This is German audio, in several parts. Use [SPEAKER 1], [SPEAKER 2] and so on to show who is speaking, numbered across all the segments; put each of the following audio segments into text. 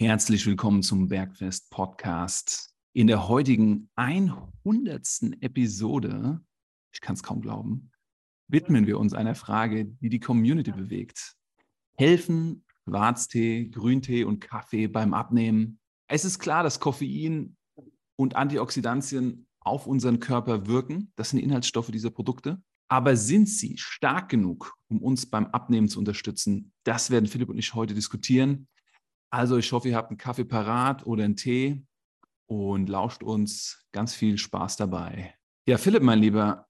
[SPEAKER 1] Herzlich willkommen zum Bergfest Podcast. In der heutigen 100. Episode, ich kann es kaum glauben, widmen wir uns einer Frage, die die Community bewegt. Helfen Schwarztee, Grüntee und Kaffee beim Abnehmen? Es ist klar, dass Koffein und Antioxidantien auf unseren Körper wirken. Das sind die Inhaltsstoffe dieser Produkte. Aber sind sie stark genug, um uns beim Abnehmen zu unterstützen? Das werden Philipp und ich heute diskutieren. Also ich hoffe, ihr habt einen Kaffee parat oder einen Tee und lauscht uns ganz viel Spaß dabei. Ja, Philipp, mein Lieber,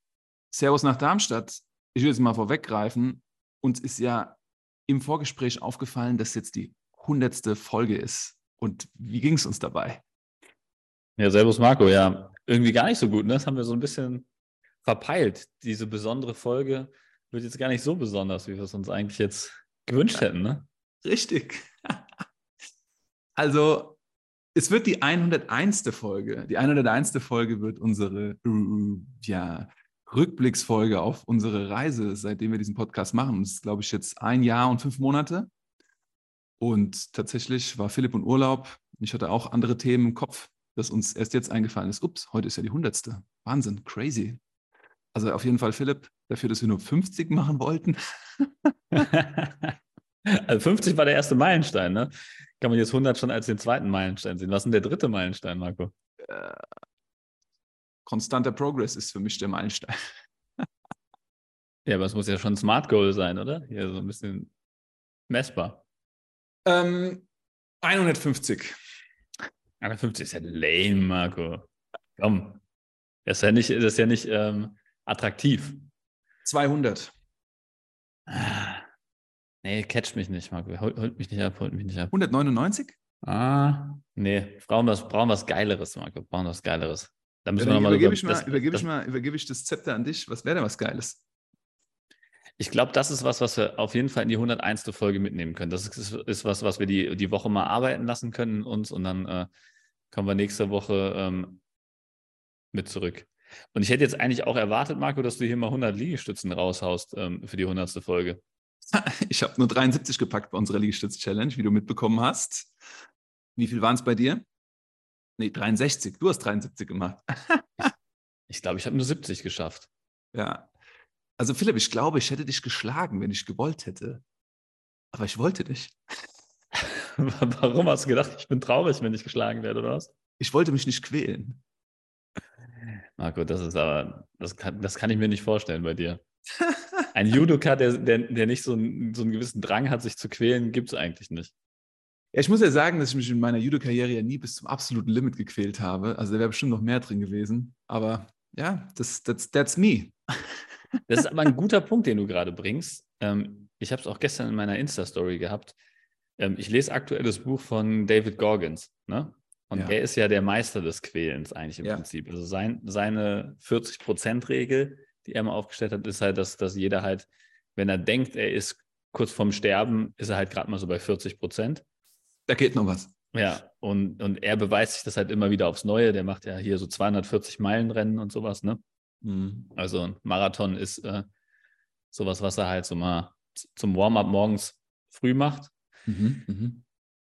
[SPEAKER 1] Servus nach Darmstadt. Ich will jetzt mal vorweggreifen. Uns ist ja im Vorgespräch aufgefallen, dass jetzt die hundertste Folge ist. Und wie ging es uns dabei?
[SPEAKER 2] Ja, Servus Marco. Ja, irgendwie gar nicht so gut. Ne? Das haben wir so ein bisschen verpeilt. Diese besondere Folge wird jetzt gar nicht so besonders, wie wir es uns eigentlich jetzt gewünscht hätten. Ne?
[SPEAKER 1] Richtig. Also, es wird die 101. Folge. Die 101. Folge wird unsere ja, Rückblicksfolge auf unsere Reise, seitdem wir diesen Podcast machen. Das ist, glaube ich, jetzt ein Jahr und fünf Monate. Und tatsächlich war Philipp in Urlaub. Ich hatte auch andere Themen im Kopf, dass uns erst jetzt eingefallen ist. Ups, heute ist ja die 100. Wahnsinn, crazy. Also auf jeden Fall, Philipp, dafür, dass wir nur 50 machen wollten.
[SPEAKER 2] also 50 war der erste Meilenstein, ne? Kann man jetzt 100 schon als den zweiten Meilenstein sehen. Was ist denn der dritte Meilenstein, Marco? Äh,
[SPEAKER 1] konstanter Progress ist für mich der Meilenstein.
[SPEAKER 2] ja, aber es muss ja schon ein Smart Goal sein, oder? Ja, so ein bisschen messbar.
[SPEAKER 1] Ähm, 150.
[SPEAKER 2] 150 ist ja lame, Marco. Komm. Das ist ja nicht, das ist ja nicht ähm, attraktiv.
[SPEAKER 1] 200.
[SPEAKER 2] Ah. Nee, catch mich nicht, Marco. Holt, holt, mich nicht ab, holt mich nicht ab.
[SPEAKER 1] 199?
[SPEAKER 2] Ah, nee, brauchen was, brauchen was Geileres, Marco. Brauchen was Geileres.
[SPEAKER 1] Da müssen ja, wir nochmal übergebe, ich mal, das, übergebe, das, ich mal, übergebe ich das Zepter an dich. Was wäre denn was Geiles?
[SPEAKER 2] Ich glaube, das ist was, was wir auf jeden Fall in die 101. Folge mitnehmen können. Das ist, ist was, was wir die, die Woche mal arbeiten lassen können uns und dann äh, kommen wir nächste Woche ähm, mit zurück. Und ich hätte jetzt eigentlich auch erwartet, Marco, dass du hier mal 100 Liegestützen raushaust ähm, für die 100. Folge.
[SPEAKER 1] Ich habe nur 73 gepackt bei unserer Liegestütz-Challenge, wie du mitbekommen hast. Wie viel waren es bei dir? Nee, 63. Du hast 73 gemacht.
[SPEAKER 2] ich glaube, ich habe nur 70 geschafft.
[SPEAKER 1] Ja. Also Philipp, ich glaube, ich hätte dich geschlagen, wenn ich gewollt hätte. Aber ich wollte nicht.
[SPEAKER 2] Warum hast du gedacht, ich bin traurig, wenn ich geschlagen werde, oder was?
[SPEAKER 1] Ich wollte mich nicht quälen.
[SPEAKER 2] Marco, das ist aber, das kann, das kann ich mir nicht vorstellen bei dir. Ein Judoka, der, der, der nicht so, ein, so einen gewissen Drang hat, sich zu quälen, gibt es eigentlich nicht.
[SPEAKER 1] Ja, ich muss ja sagen, dass ich mich in meiner Judo-Karriere ja nie bis zum absoluten Limit gequält habe. Also da wäre bestimmt noch mehr drin gewesen. Aber ja, das, that's, that's me.
[SPEAKER 2] Das ist aber ein guter Punkt, den du gerade bringst. Ähm, ich habe es auch gestern in meiner Insta-Story gehabt. Ähm, ich lese aktuell das Buch von David Gorgons. Ne? Und ja. er ist ja der Meister des Quälens eigentlich im ja. Prinzip. Also sein, seine 40-Prozent-Regel die er mal aufgestellt hat, ist halt, dass, dass jeder halt, wenn er denkt, er ist kurz vorm Sterben, ist er halt gerade mal so bei 40 Prozent.
[SPEAKER 1] Da geht noch was.
[SPEAKER 2] Ja, und, und er beweist sich das halt immer wieder aufs Neue. Der macht ja hier so 240 Meilen Rennen und sowas, ne? Mhm. Also ein Marathon ist äh, sowas, was er halt so mal zum Warm-up morgens früh macht. Mhm, mh.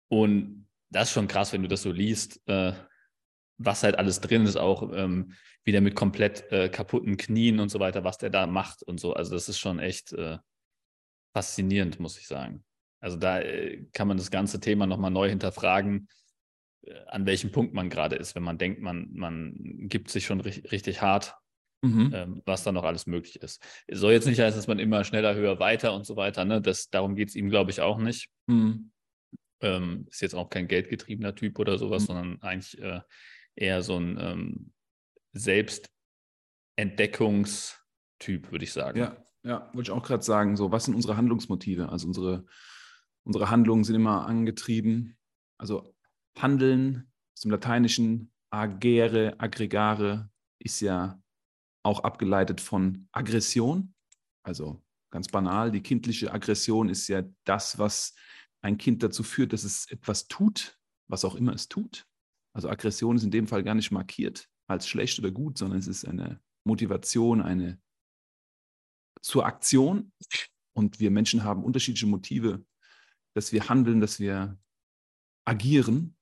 [SPEAKER 2] Und das ist schon krass, wenn du das so liest, äh, was halt alles drin ist, auch ähm, wieder mit komplett äh, kaputten Knien und so weiter, was der da macht und so. Also das ist schon echt äh, faszinierend, muss ich sagen. Also da äh, kann man das ganze Thema nochmal neu hinterfragen, äh, an welchem Punkt man gerade ist, wenn man denkt, man, man gibt sich schon richtig, richtig hart, mhm. ähm, was da noch alles möglich ist. Es soll jetzt nicht heißen, dass man immer schneller, höher, weiter und so weiter. Ne? Das, darum geht es ihm, glaube ich, auch nicht. Mhm. Ähm, ist jetzt auch kein geldgetriebener Typ oder sowas, mhm. sondern eigentlich äh, eher so ein ähm, Selbstentdeckungstyp, würde ich sagen.
[SPEAKER 1] Ja, ja, wollte ich auch gerade sagen. So, was sind unsere Handlungsmotive? Also unsere, unsere Handlungen sind immer angetrieben. Also Handeln aus dem Lateinischen agere, aggregare ist ja auch abgeleitet von Aggression. Also ganz banal, die kindliche Aggression ist ja das, was ein Kind dazu führt, dass es etwas tut, was auch immer es tut. Also Aggression ist in dem Fall gar nicht markiert als schlecht oder gut, sondern es ist eine Motivation, eine zur Aktion. Und wir Menschen haben unterschiedliche Motive, dass wir handeln, dass wir agieren.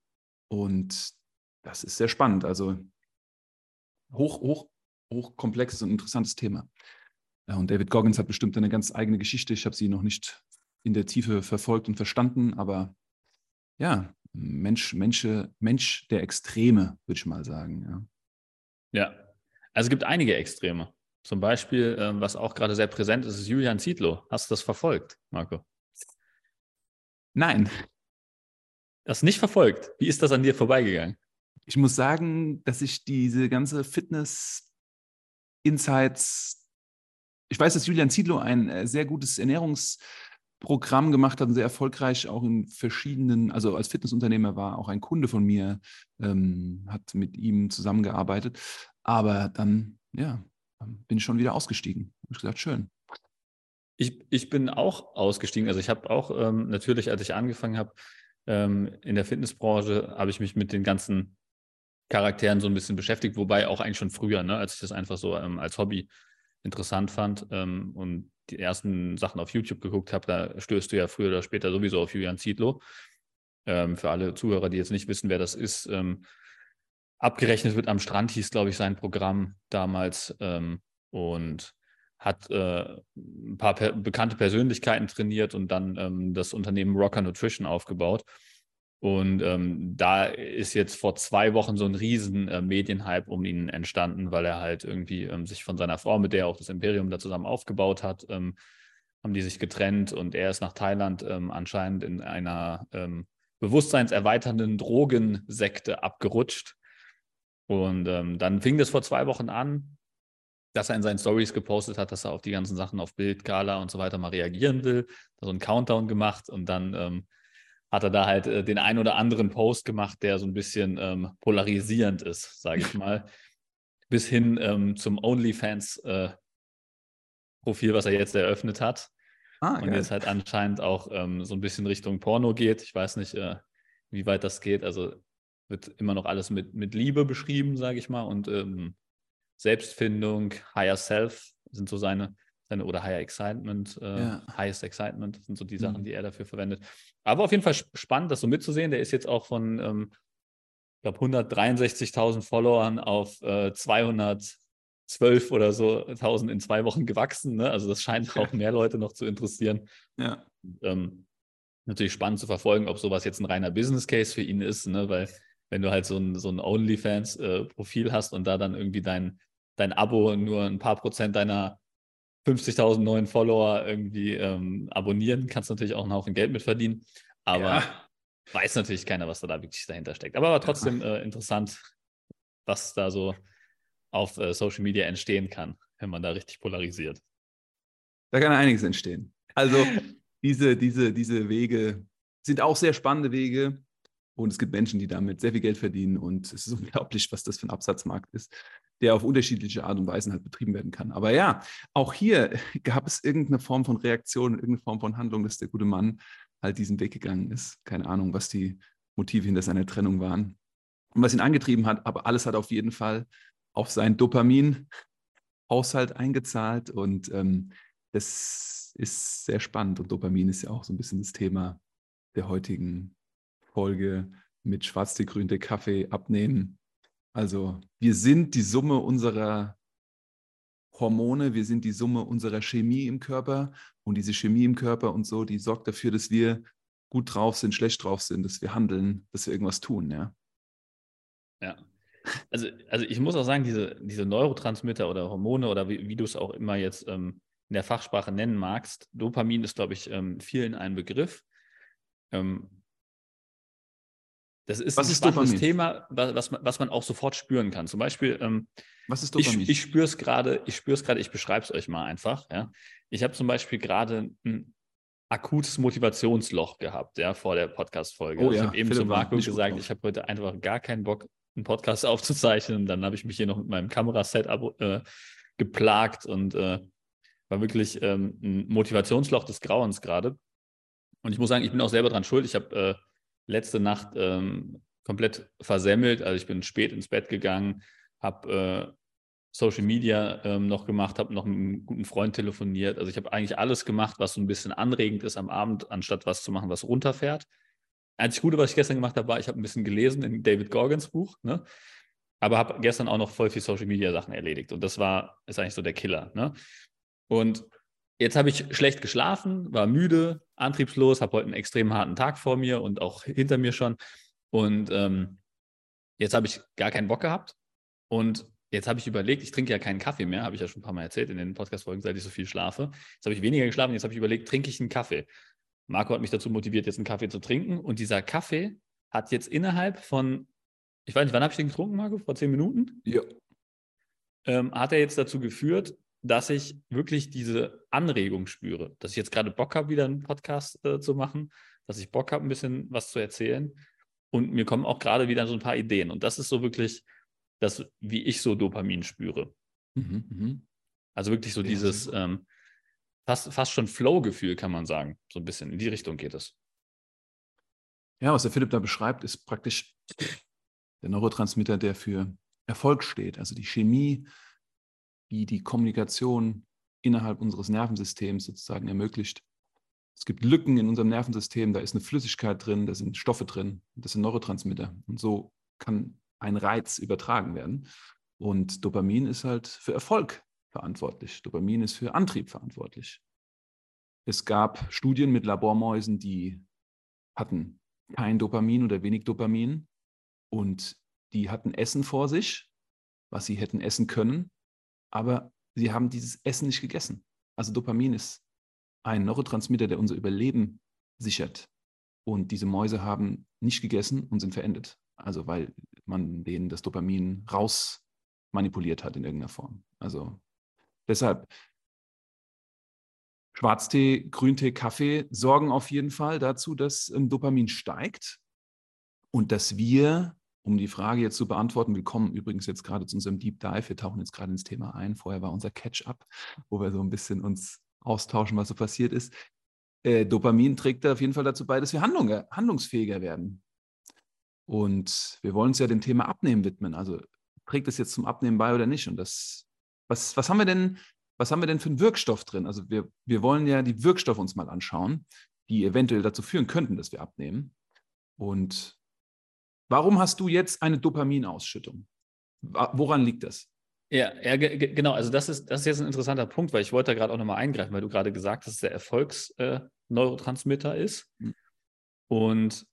[SPEAKER 1] Und das ist sehr spannend. Also hoch, hoch, hoch komplexes und interessantes Thema. Ja, und David Goggins hat bestimmt eine ganz eigene Geschichte. Ich habe sie noch nicht in der Tiefe verfolgt und verstanden, aber ja, Mensch, Mensch, Mensch der Extreme, würde ich mal sagen.
[SPEAKER 2] Ja. ja, also es gibt einige Extreme. Zum Beispiel, ähm, was auch gerade sehr präsent ist, ist Julian Zietlow. Hast du das verfolgt, Marco?
[SPEAKER 1] Nein.
[SPEAKER 2] Das nicht verfolgt. Wie ist das an dir vorbeigegangen?
[SPEAKER 1] Ich muss sagen, dass ich diese ganze Fitness-Insights, ich weiß, dass Julian Ziedlow ein äh, sehr gutes Ernährungsprogramm gemacht hat und sehr erfolgreich auch in verschiedenen, also als Fitnessunternehmer war auch ein Kunde von mir, ähm, hat mit ihm zusammengearbeitet. Aber dann, ja, bin ich schon wieder ausgestiegen. Ich gesagt, schön.
[SPEAKER 2] Ich, ich bin auch ausgestiegen. Also ich habe auch ähm, natürlich, als ich angefangen habe ähm, in der Fitnessbranche, habe ich mich mit den ganzen Charakteren so ein bisschen beschäftigt, wobei auch eigentlich schon früher, ne, als ich das einfach so ähm, als Hobby interessant fand ähm, und die ersten Sachen auf YouTube geguckt habe, da stößt du ja früher oder später sowieso auf Julian Zietlow. Ähm, für alle Zuhörer, die jetzt nicht wissen, wer das ist, ähm, abgerechnet wird am Strand, hieß, glaube ich, sein Programm damals ähm, und hat äh, ein paar per bekannte Persönlichkeiten trainiert und dann ähm, das Unternehmen Rocker Nutrition aufgebaut. Und ähm, da ist jetzt vor zwei Wochen so ein riesen äh, Medienhype um ihn entstanden, weil er halt irgendwie ähm, sich von seiner Frau, mit der er auch das Imperium da zusammen aufgebaut hat, ähm, haben die sich getrennt und er ist nach Thailand ähm, anscheinend in einer ähm, bewusstseinserweiternden Drogensekte abgerutscht und ähm, dann fing das vor zwei Wochen an, dass er in seinen Stories gepostet hat, dass er auf die ganzen Sachen auf Bild, Gala und so weiter mal reagieren will. So einen Countdown gemacht und dann hat er da halt äh, den ein oder anderen Post gemacht, der so ein bisschen ähm, polarisierend ist, sage ich mal. Bis hin ähm, zum OnlyFans-Profil, äh, was er jetzt eröffnet hat. Ah, und geil. jetzt halt anscheinend auch ähm, so ein bisschen Richtung Porno geht. Ich weiß nicht, äh, wie weit das geht. Also wird immer noch alles mit, mit Liebe beschrieben, sage ich mal, und ähm, Selbstfindung, Higher Self sind so seine, seine oder Higher Excitement, äh, ja. Highest Excitement sind so die Sachen, mhm. die er dafür verwendet. Aber auf jeden Fall spannend, das so mitzusehen. Der ist jetzt auch von, ähm, ich glaube, 163.000 Followern auf äh, 212 oder so 1000 in zwei Wochen gewachsen. Ne? Also das scheint auch mehr Leute noch zu interessieren. Ja. Ähm, natürlich spannend zu verfolgen, ob sowas jetzt ein reiner Business Case für ihn ist, ne? weil wenn du halt so ein, so ein OnlyFans-Profil äh, hast und da dann irgendwie dein, dein Abo nur ein paar Prozent deiner 50.000 neuen Follower irgendwie ähm, abonnieren, kannst du natürlich auch einen Haufen Geld mit verdienen. Aber ja. weiß natürlich keiner, was da, da wirklich dahinter steckt. Aber, aber trotzdem äh, interessant, was da so auf äh, Social Media entstehen kann, wenn man da richtig polarisiert.
[SPEAKER 1] Da kann einiges entstehen. Also diese, diese, diese Wege sind auch sehr spannende Wege. Und es gibt Menschen, die damit sehr viel Geld verdienen. Und es ist unglaublich, was das für ein Absatzmarkt ist, der auf unterschiedliche Art und Weisen halt betrieben werden kann. Aber ja, auch hier gab es irgendeine Form von Reaktion, irgendeine Form von Handlung, dass der gute Mann halt diesen Weg gegangen ist. Keine Ahnung, was die Motive hinter seiner Trennung waren und was ihn angetrieben hat. Aber alles hat auf jeden Fall auf seinen Dopamin-Haushalt eingezahlt. Und ähm, das ist sehr spannend. Und Dopamin ist ja auch so ein bisschen das Thema der heutigen Folge mit Schwarztee, Grüntee, Kaffee abnehmen. Also wir sind die Summe unserer Hormone, wir sind die Summe unserer Chemie im Körper und diese Chemie im Körper und so, die sorgt dafür, dass wir gut drauf sind, schlecht drauf sind, dass wir handeln, dass wir irgendwas tun, ja.
[SPEAKER 2] Ja. Also, also ich muss auch sagen, diese, diese Neurotransmitter oder Hormone oder wie, wie du es auch immer jetzt ähm, in der Fachsprache nennen magst, Dopamin ist, glaube ich, ähm, vielen ein Begriff. Ähm, das ist was ein ist spannendes Dopamin? Thema, was, was man auch sofort spüren kann. Zum Beispiel, ähm, was ist Dopamin? Ich, ich spüre es gerade, ich spüre es gerade, ich beschreibe es euch mal einfach. Ja. Ich habe zum Beispiel gerade ein akutes Motivationsloch gehabt, ja, vor der Podcast-Folge. Oh, also ich ja. habe eben Philipp zu Marco gesagt, ich habe heute einfach gar keinen Bock, einen Podcast aufzuzeichnen. Dann habe ich mich hier noch mit meinem Kameraset äh, geplagt und äh, war wirklich ähm, ein Motivationsloch des Grauens gerade. Und ich muss sagen, ich bin auch selber dran schuld. Ich habe äh, letzte Nacht ähm, komplett versemmelt. Also ich bin spät ins Bett gegangen, habe äh, Social Media ähm, noch gemacht, habe noch mit einem guten Freund telefoniert. Also ich habe eigentlich alles gemacht, was so ein bisschen anregend ist am Abend, anstatt was zu machen, was runterfährt. einzig Gute, was ich gestern gemacht habe, war, ich habe ein bisschen gelesen in David Gorgons Buch, ne? aber habe gestern auch noch voll viel Social Media Sachen erledigt. Und das war, ist eigentlich so der Killer. Ne? Und jetzt habe ich schlecht geschlafen, war müde, antriebslos, habe heute einen extrem harten Tag vor mir und auch hinter mir schon. Und ähm, jetzt habe ich gar keinen Bock gehabt. Und jetzt habe ich überlegt, ich trinke ja keinen Kaffee mehr, habe ich ja schon ein paar Mal erzählt in den Podcast-Folgen, seit ich so viel schlafe. Jetzt habe ich weniger geschlafen, jetzt habe ich überlegt, trinke ich einen Kaffee. Marco hat mich dazu motiviert, jetzt einen Kaffee zu trinken. Und dieser Kaffee hat jetzt innerhalb von, ich weiß nicht, wann habe ich den getrunken, Marco? Vor zehn Minuten?
[SPEAKER 1] Ja.
[SPEAKER 2] Ähm, hat er jetzt dazu geführt, dass ich wirklich diese Anregung spüre, dass ich jetzt gerade Bock habe, wieder einen Podcast äh, zu machen, dass ich Bock habe, ein bisschen was zu erzählen. Und mir kommen auch gerade wieder so ein paar Ideen. Und das ist so wirklich das, wie ich so Dopamin spüre. Mhm, mh. Also wirklich so ja, dieses ähm, fast, fast schon Flow-Gefühl, kann man sagen. So ein bisschen in die Richtung geht es.
[SPEAKER 1] Ja, was der Philipp da beschreibt, ist praktisch der Neurotransmitter, der für Erfolg steht. Also die Chemie, die die Kommunikation innerhalb unseres Nervensystems sozusagen ermöglicht. Es gibt Lücken in unserem Nervensystem, da ist eine Flüssigkeit drin, da sind Stoffe drin, das sind Neurotransmitter. Und so kann ein Reiz übertragen werden. Und Dopamin ist halt für Erfolg verantwortlich. Dopamin ist für Antrieb verantwortlich. Es gab Studien mit Labormäusen, die hatten kein Dopamin oder wenig Dopamin und die hatten Essen vor sich, was sie hätten essen können, aber sie haben dieses Essen nicht gegessen. Also Dopamin ist ein Neurotransmitter, der unser Überleben sichert. Und diese Mäuse haben nicht gegessen und sind verendet. Also weil man denen das Dopamin raus manipuliert hat in irgendeiner Form. Also deshalb Schwarztee, Grüntee, Kaffee sorgen auf jeden Fall dazu, dass ähm, Dopamin steigt und dass wir, um die Frage jetzt zu beantworten, wir kommen übrigens jetzt gerade zu unserem Deep Dive, wir tauchen jetzt gerade ins Thema ein. Vorher war unser Catch-up, wo wir so ein bisschen uns austauschen, was so passiert ist. Äh, Dopamin trägt da auf jeden Fall dazu bei, dass wir Handlung, handlungsfähiger werden. Und wir wollen uns ja dem Thema Abnehmen widmen. Also trägt es jetzt zum Abnehmen bei oder nicht? Und das, was, was haben wir denn, was haben wir denn für einen Wirkstoff drin? Also wir, wir wollen ja die Wirkstoffe uns mal anschauen, die eventuell dazu führen könnten, dass wir abnehmen. Und warum hast du jetzt eine Dopaminausschüttung? Woran liegt das?
[SPEAKER 2] Ja, ja genau. Also das ist, das ist jetzt ein interessanter Punkt, weil ich wollte da gerade auch nochmal eingreifen, weil du gerade gesagt hast, dass der Erfolgsneurotransmitter äh, ist. Mhm. Und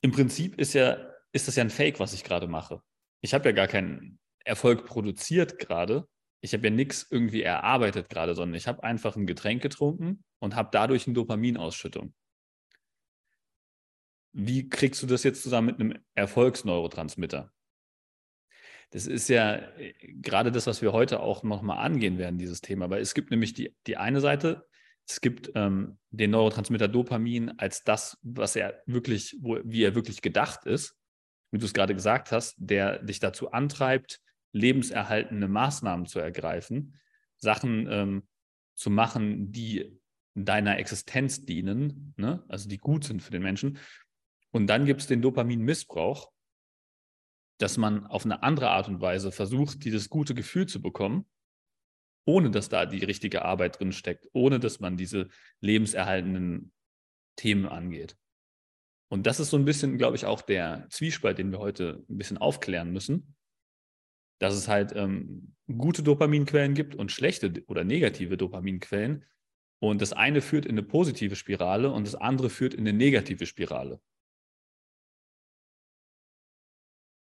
[SPEAKER 2] im Prinzip ist ja, ist das ja ein Fake, was ich gerade mache. Ich habe ja gar keinen Erfolg produziert gerade. Ich habe ja nichts irgendwie erarbeitet gerade, sondern ich habe einfach ein Getränk getrunken und habe dadurch eine Dopaminausschüttung. Wie kriegst du das jetzt zusammen mit einem Erfolgsneurotransmitter? Das ist ja äh, gerade das, was wir heute auch nochmal angehen werden, dieses Thema. Weil es gibt nämlich die, die eine Seite, es gibt ähm, den Neurotransmitter Dopamin als das, was er wirklich, wo, wie er wirklich gedacht ist, wie du es gerade gesagt hast, der dich dazu antreibt, lebenserhaltende Maßnahmen zu ergreifen, Sachen ähm, zu machen, die deiner Existenz dienen, ne? also die gut sind für den Menschen. Und dann gibt es den Dopaminmissbrauch, dass man auf eine andere Art und Weise versucht, dieses gute Gefühl zu bekommen ohne dass da die richtige Arbeit drin steckt, ohne dass man diese lebenserhaltenden Themen angeht. Und das ist so ein bisschen, glaube ich, auch der Zwiespalt, den wir heute ein bisschen aufklären müssen, dass es halt ähm, gute Dopaminquellen gibt und schlechte oder negative Dopaminquellen. Und das eine führt in eine positive Spirale und das andere führt in eine negative Spirale.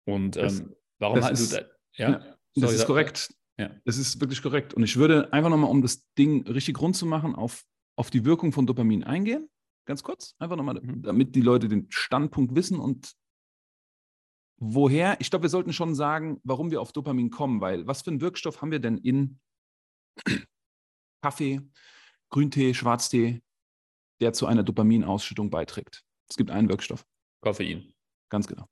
[SPEAKER 2] Und ähm, das, warum
[SPEAKER 1] das ist, da, ja? ja das ist korrekt. Ja. Das ist wirklich korrekt. Und ich würde einfach nochmal, um das Ding richtig rund zu machen, auf, auf die Wirkung von Dopamin eingehen. Ganz kurz. Einfach nochmal, mhm. damit die Leute den Standpunkt wissen und woher. Ich glaube, wir sollten schon sagen, warum wir auf Dopamin kommen, weil was für einen Wirkstoff haben wir denn in Kaffee, Grüntee, Schwarztee, der zu einer Dopaminausschüttung beiträgt? Es gibt einen Wirkstoff.
[SPEAKER 2] Koffein.
[SPEAKER 1] Ganz genau.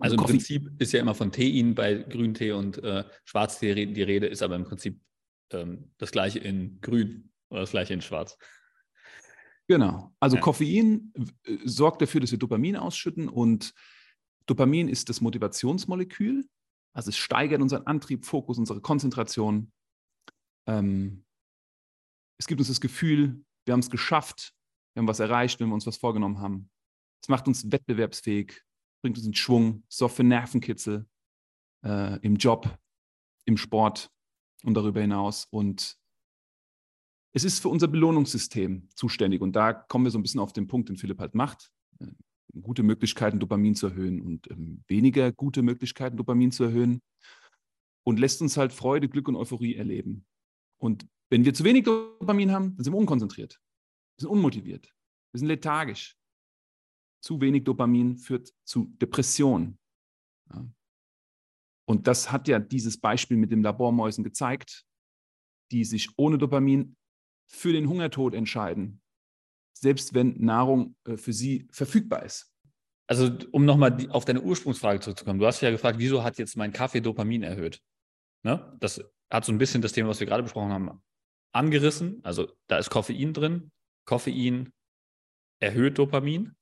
[SPEAKER 2] Also, im Prinzip ist ja immer von Tein bei Grüntee und äh, Schwarztee die Rede, ist aber im Prinzip ähm, das gleiche in Grün oder das gleiche in Schwarz.
[SPEAKER 1] Genau. Also ja. Koffein äh, sorgt dafür, dass wir Dopamin ausschütten und Dopamin ist das Motivationsmolekül. Also es steigert unseren Antrieb, Fokus, unsere Konzentration. Ähm, es gibt uns das Gefühl, wir haben es geschafft, wir haben was erreicht, wenn wir uns was vorgenommen haben. Es macht uns wettbewerbsfähig, bringt uns in Schwung, sorgt für Nervenkitzel äh, im Job, im Sport und darüber hinaus. Und es ist für unser Belohnungssystem zuständig. Und da kommen wir so ein bisschen auf den Punkt, den Philipp halt macht. Äh, gute Möglichkeiten, Dopamin zu erhöhen und ähm, weniger gute Möglichkeiten, Dopamin zu erhöhen. Und lässt uns halt Freude, Glück und Euphorie erleben. Und wenn wir zu wenig Dopamin haben, dann sind wir unkonzentriert. Wir sind unmotiviert. Wir sind lethargisch. Zu wenig Dopamin führt zu Depression. Ja. Und das hat ja dieses Beispiel mit den Labormäusen gezeigt, die sich ohne Dopamin für den Hungertod entscheiden, selbst wenn Nahrung äh, für sie verfügbar ist.
[SPEAKER 2] Also um nochmal auf deine Ursprungsfrage zurückzukommen, du hast ja gefragt, wieso hat jetzt mein Kaffee Dopamin erhöht? Ne? Das hat so ein bisschen das Thema, was wir gerade besprochen haben, angerissen. Also da ist Koffein drin. Koffein erhöht Dopamin,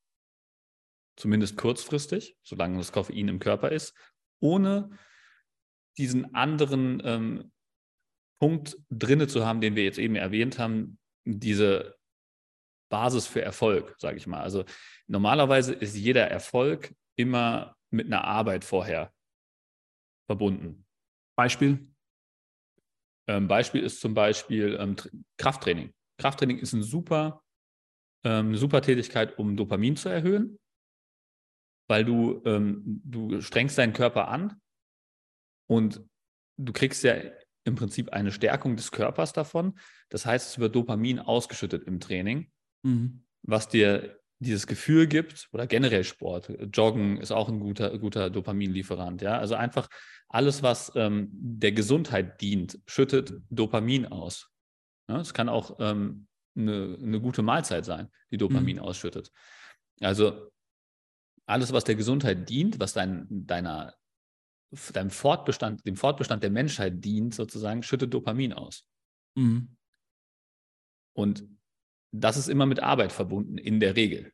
[SPEAKER 2] zumindest kurzfristig, solange das Koffein im Körper ist, ohne diesen anderen ähm, Punkt drinne zu haben, den wir jetzt eben erwähnt haben, diese Basis für Erfolg, sage ich mal. Also normalerweise ist jeder Erfolg immer mit einer Arbeit vorher verbunden.
[SPEAKER 1] Beispiel?
[SPEAKER 2] Ähm, Beispiel ist zum Beispiel ähm, Krafttraining. Krafttraining ist ein super, ähm, eine super Tätigkeit, um Dopamin zu erhöhen, weil du, ähm, du strengst deinen Körper an und du kriegst ja im Prinzip eine Stärkung des Körpers davon. Das heißt, es wird Dopamin ausgeschüttet im Training, mhm. was dir dieses Gefühl gibt, oder generell Sport. Joggen ist auch ein guter, guter Dopaminlieferant. Ja? Also einfach alles, was ähm, der Gesundheit dient, schüttet Dopamin aus. Ja? Es kann auch ähm, eine, eine, gute Mahlzeit sein, die Dopamin mhm. ausschüttet. Also alles, was der Gesundheit dient, was dein, deiner, deinem Fortbestand, dem Fortbestand der Menschheit dient, sozusagen, schüttet Dopamin aus. Mhm. Und das ist immer mit Arbeit verbunden, in der Regel.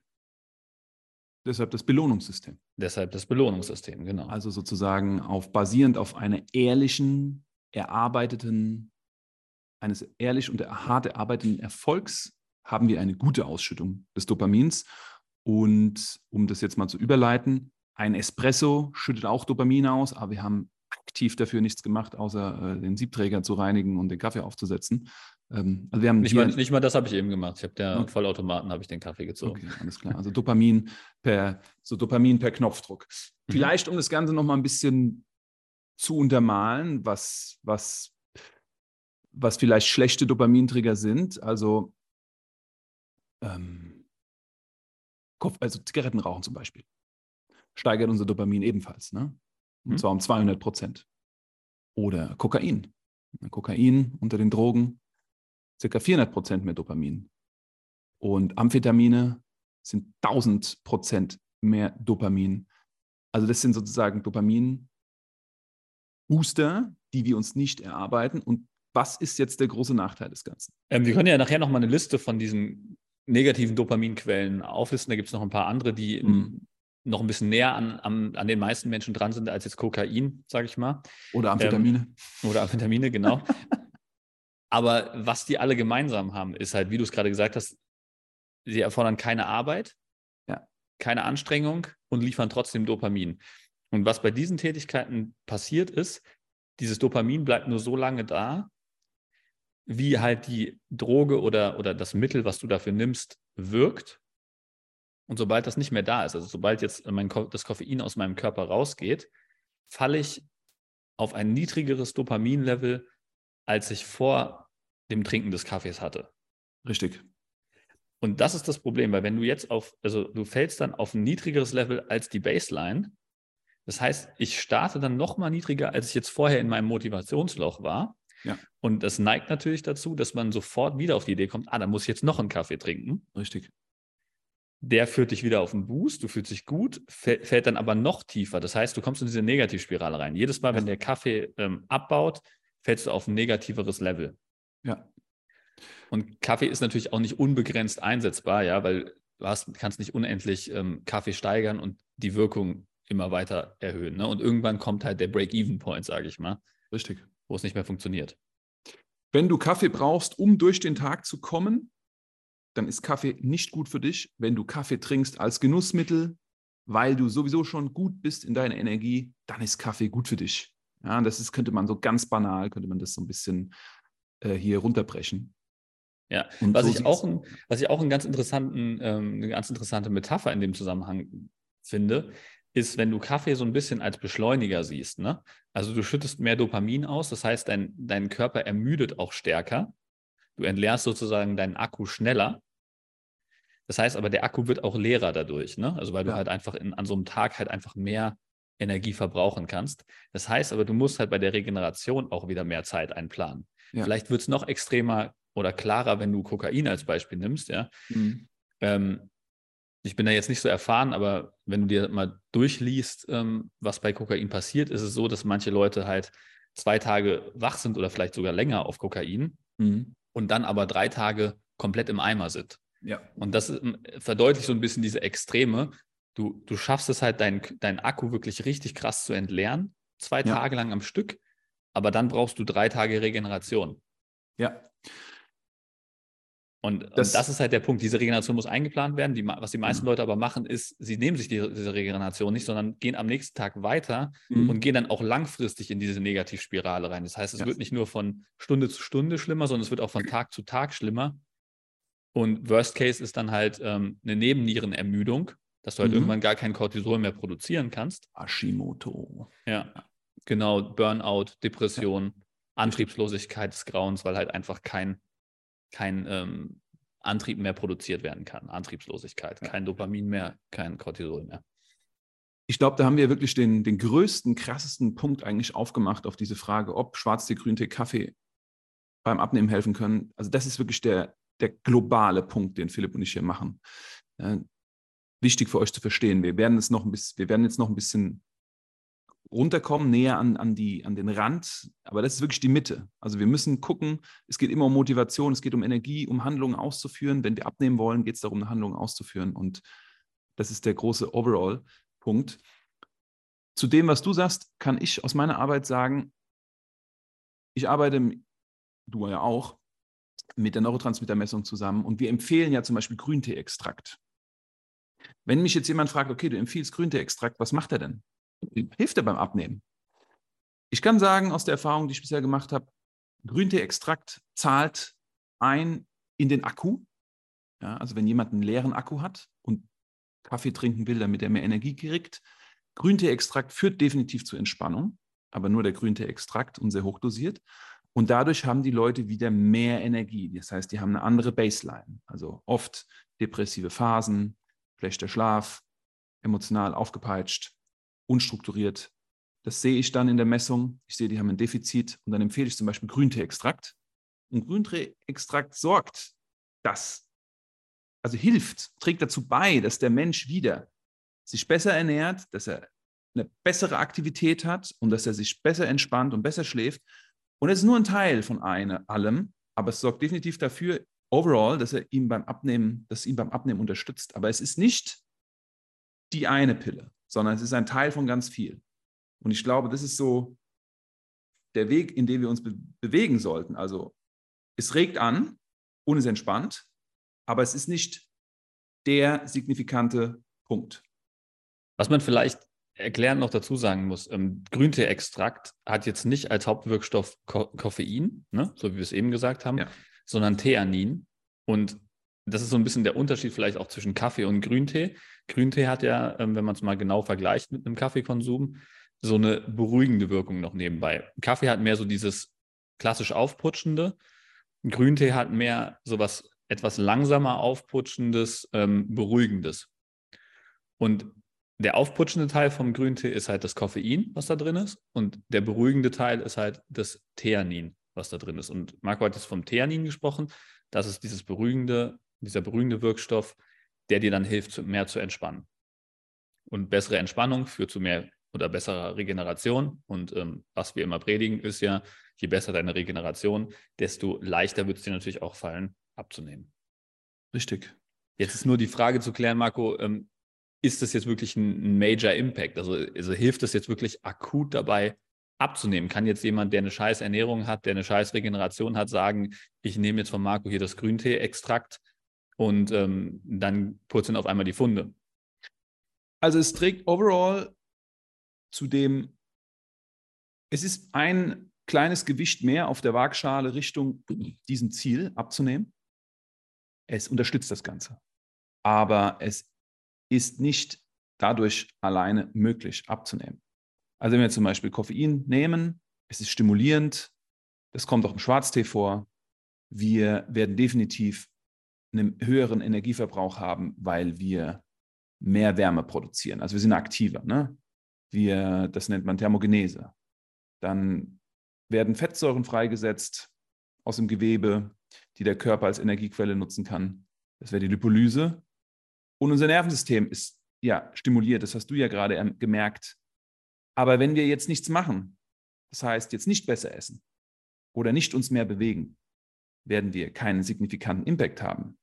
[SPEAKER 1] Deshalb das Belohnungssystem.
[SPEAKER 2] Deshalb das Belohnungssystem, genau.
[SPEAKER 1] Also sozusagen auf basierend auf einer ehrlichen, erarbeiteten, eines ehrlich und hart erarbeiteten Erfolgs haben wir eine gute Ausschüttung des Dopamins. Und um das jetzt mal zu überleiten, ein Espresso schüttet auch Dopamin aus, aber wir haben aktiv dafür nichts gemacht, außer äh, den Siebträger zu reinigen und den Kaffee aufzusetzen.
[SPEAKER 2] Ähm, also wir haben nicht, mal, nicht mal das habe ich eben gemacht. Ich habe der okay. Vollautomaten habe ich den Kaffee gezogen. Okay,
[SPEAKER 1] alles klar. Also Dopamin per so Dopamin per Knopfdruck. Mhm. Vielleicht um das Ganze noch mal ein bisschen zu untermalen, was was was vielleicht schlechte Dopaminträger sind. Also ähm, also Zigaretten rauchen zum Beispiel steigert unser Dopamin ebenfalls, ne? Und mhm. zwar um 200 Prozent. Oder Kokain. Kokain unter den Drogen circa 400 Prozent mehr Dopamin. Und Amphetamine sind 1000 Prozent mehr Dopamin. Also das sind sozusagen Dopamin-Booster, die wir uns nicht erarbeiten. Und was ist jetzt der große Nachteil des Ganzen?
[SPEAKER 2] Ähm, wir können ja nachher nochmal eine Liste von diesen negativen Dopaminquellen auflisten. Da gibt es noch ein paar andere, die mhm. noch ein bisschen näher an, an, an, den meisten Menschen dran sind als jetzt Kokain, sage ich mal.
[SPEAKER 1] Oder Amphetamine.
[SPEAKER 2] Ähm, oder Amphetamine, genau. Aber was die alle gemeinsam haben, ist halt, wie du es gerade gesagt hast, sie erfordern keine Arbeit, ja. keine Anstrengung und liefern trotzdem Dopamin. Und was bei diesen Tätigkeiten passiert ist, dieses Dopamin bleibt nur so lange da, wie halt die Droge oder, oder das Mittel, was du dafür nimmst, wirkt. Und sobald das nicht mehr da ist, also sobald jetzt mein, das Koffein aus meinem Körper rausgeht, falle ich auf ein niedrigeres Dopaminlevel, als ich vor dem Trinken des Kaffees hatte.
[SPEAKER 1] Richtig.
[SPEAKER 2] Und das ist das Problem, weil wenn du jetzt auf, also du fällst dann auf ein niedrigeres Level als die Baseline. Das heißt, ich starte dann noch mal niedriger, als ich jetzt vorher in meinem Motivationsloch war. Ja. Und das neigt natürlich dazu, dass man sofort wieder auf die Idee kommt, ah, da muss ich jetzt noch einen Kaffee trinken.
[SPEAKER 1] Richtig.
[SPEAKER 2] Der führt dich wieder auf einen Boost, du fühlst dich gut, fällt dann aber noch tiefer. Das heißt, du kommst in diese Negativspirale rein. Jedes Mal, ja. wenn der Kaffee ähm, abbaut, fällst du auf ein negativeres Level.
[SPEAKER 1] Ja.
[SPEAKER 2] Und Kaffee ist natürlich auch nicht unbegrenzt einsetzbar, ja, weil du hast, kannst nicht unendlich ähm, Kaffee steigern und die Wirkung immer weiter erhöhen. Ne? Und irgendwann kommt halt der Break-Even-Point, sage ich mal.
[SPEAKER 1] Richtig.
[SPEAKER 2] Wo es nicht mehr funktioniert.
[SPEAKER 1] Wenn du Kaffee brauchst, um durch den Tag zu kommen, dann ist Kaffee nicht gut für dich. Wenn du Kaffee trinkst als Genussmittel, weil du sowieso schon gut bist in deiner Energie, dann ist Kaffee gut für dich. Ja, das ist, könnte man so ganz banal, könnte man das so ein bisschen äh, hier runterbrechen.
[SPEAKER 2] Ja, und was, so ich auch ein, was ich auch einen ganz interessanten, ähm, eine ganz interessante Metapher in dem Zusammenhang finde, ist, wenn du Kaffee so ein bisschen als Beschleuniger siehst. Ne? Also du schüttest mehr Dopamin aus, das heißt, dein, dein Körper ermüdet auch stärker. Du entleerst sozusagen deinen Akku schneller. Das heißt aber, der Akku wird auch leerer dadurch, ne? Also weil ja. du halt einfach in, an so einem Tag halt einfach mehr Energie verbrauchen kannst. Das heißt aber, du musst halt bei der Regeneration auch wieder mehr Zeit einplanen. Ja. Vielleicht wird es noch extremer oder klarer, wenn du Kokain als Beispiel nimmst, ja. Mhm. Ähm, ich bin da jetzt nicht so erfahren, aber wenn du dir mal durchliest, ähm, was bei Kokain passiert, ist es so, dass manche Leute halt zwei Tage wach sind oder vielleicht sogar länger auf Kokain mhm. und dann aber drei Tage komplett im Eimer sind. Ja. Und das ähm, verdeutlicht so ein bisschen diese Extreme. Du, du schaffst es halt, deinen dein Akku wirklich richtig krass zu entleeren, zwei ja. Tage lang am Stück, aber dann brauchst du drei Tage Regeneration.
[SPEAKER 1] Ja.
[SPEAKER 2] Und das, und das, ist halt der Punkt. Diese Regeneration muss eingeplant werden. Die, was die meisten mhm. Leute aber machen, ist, sie nehmen sich die, diese Regeneration nicht, sondern gehen am nächsten Tag weiter mhm. und gehen dann auch langfristig in diese Negativspirale rein. Das heißt, es ja. wird nicht nur von Stunde zu Stunde schlimmer, sondern es wird auch von Tag zu Tag schlimmer. Und Worst Case ist dann halt ähm, eine Nebennierenermüdung, dass du halt mhm. irgendwann gar kein Cortisol mehr produzieren kannst.
[SPEAKER 1] Hashimoto.
[SPEAKER 2] Ja, genau. Burnout, Depression, ja. Antriebslosigkeit des Grauens, weil halt einfach kein kein ähm, Antrieb mehr produziert werden kann, Antriebslosigkeit, ja. kein Dopamin mehr, kein Cortisol mehr.
[SPEAKER 1] Ich glaube, da haben wir wirklich den, den größten, krassesten Punkt eigentlich aufgemacht auf diese Frage, ob Schwarztee, Grüntee, Kaffee beim Abnehmen helfen können. Also das ist wirklich der, der globale Punkt, den Philipp und ich hier machen. Äh, wichtig für euch zu verstehen. Wir werden, es noch ein bisschen, wir werden jetzt noch ein bisschen runterkommen, näher an, an, die, an den Rand. Aber das ist wirklich die Mitte. Also wir müssen gucken, es geht immer um Motivation, es geht um Energie, um Handlungen auszuführen. Wenn wir abnehmen wollen, geht es darum, eine Handlung auszuführen. Und das ist der große Overall-Punkt. Zu dem, was du sagst, kann ich aus meiner Arbeit sagen, ich arbeite, du ja auch, mit der Neurotransmittermessung zusammen und wir empfehlen ja zum Beispiel Grüntee-Extrakt. Wenn mich jetzt jemand fragt, okay, du empfiehlst Grüntee-Extrakt, was macht er denn? Hilft er beim Abnehmen? Ich kann sagen, aus der Erfahrung, die ich bisher gemacht habe, Grüntee-Extrakt zahlt ein in den Akku. Ja, also wenn jemand einen leeren Akku hat und Kaffee trinken will, damit er mehr Energie kriegt, Grüntee-Extrakt führt definitiv zu Entspannung, aber nur der Grüntee-Extrakt und sehr hochdosiert. Und dadurch haben die Leute wieder mehr Energie. Das heißt, die haben eine andere Baseline. Also oft depressive Phasen, schlechter Schlaf, emotional aufgepeitscht, unstrukturiert. Das sehe ich dann in der Messung. Ich sehe, die haben ein Defizit und dann empfehle ich zum Beispiel Grüntee-Extrakt. Und Grüntee-Extrakt sorgt, dass, also hilft, trägt dazu bei, dass der Mensch wieder sich besser ernährt, dass er eine bessere Aktivität hat und dass er sich besser entspannt und besser schläft. Und es ist nur ein Teil von eine, allem, aber es sorgt definitiv dafür, overall, dass er ihn beim Abnehmen, dass ihn beim Abnehmen unterstützt. Aber es ist nicht die eine Pille sondern es ist ein Teil von ganz viel. Und ich glaube, das ist so der Weg, in dem wir uns be bewegen sollten. Also es regt an und es entspannt, aber es ist nicht der signifikante Punkt.
[SPEAKER 2] Was man vielleicht erklären noch dazu sagen muss, ähm, Grüntee-Extrakt hat jetzt nicht als Hauptwirkstoff Ko Koffein, ne, so wie wir es eben gesagt haben, ja. sondern Theanin. Und das ist so ein bisschen der Unterschied vielleicht auch zwischen Kaffee und Grüntee. Grüntee hat ja, ähm, wenn man es mal genau vergleicht mit einem Kaffeekonsum, so eine beruhigende Wirkung noch nebenbei. Kaffee hat mehr so dieses klassisch aufputschende. Grüntee hat mehr so was etwas langsamer aufputschendes, ähm, beruhigendes. Und der aufputschende Teil vom Grüntee ist halt das Koffein, was da drin ist. Und der beruhigende Teil ist halt das Theanin, was da drin ist. Und Marco hat jetzt vom Theanin gesprochen. Das ist dieses beruhigende dieser beruhigende Wirkstoff, der dir dann hilft, mehr zu entspannen. Und bessere Entspannung führt zu mehr oder besserer Regeneration. Und ähm, was wir immer predigen, ist ja, je besser deine Regeneration, desto leichter wird es dir natürlich auch fallen, abzunehmen.
[SPEAKER 1] Richtig.
[SPEAKER 2] Jetzt ist nur die Frage zu klären, Marco, ähm, ist das jetzt wirklich ein, ein Major Impact? Also, also hilft das jetzt wirklich akut dabei, abzunehmen? Kann jetzt jemand, der eine scheiß Ernährung hat, der eine scheiß Regeneration hat, sagen, ich nehme jetzt von Marco hier das Grüntee-Extrakt und ähm, dann purzeln auf einmal die Funde.
[SPEAKER 1] Also es trägt overall zu dem, es ist ein kleines Gewicht mehr auf der Waagschale Richtung diesem Ziel abzunehmen. Es unterstützt das Ganze. Aber es ist nicht dadurch alleine möglich abzunehmen. Also wenn wir zum Beispiel Koffein nehmen, es ist stimulierend, das kommt auch im Schwarztee vor. Wir werden definitiv einen höheren Energieverbrauch haben, weil wir mehr Wärme produzieren. Also wir sind aktiver. Ne? Wir, das nennt man Thermogenese. Dann werden Fettsäuren freigesetzt aus dem Gewebe, die der Körper als Energiequelle nutzen kann. Das wäre die Lipolyse. Und unser Nervensystem ist ja stimuliert, das hast du ja gerade gemerkt. Aber wenn wir jetzt nichts machen, das heißt jetzt nicht besser essen oder nicht uns mehr bewegen, werden wir keinen signifikanten Impact haben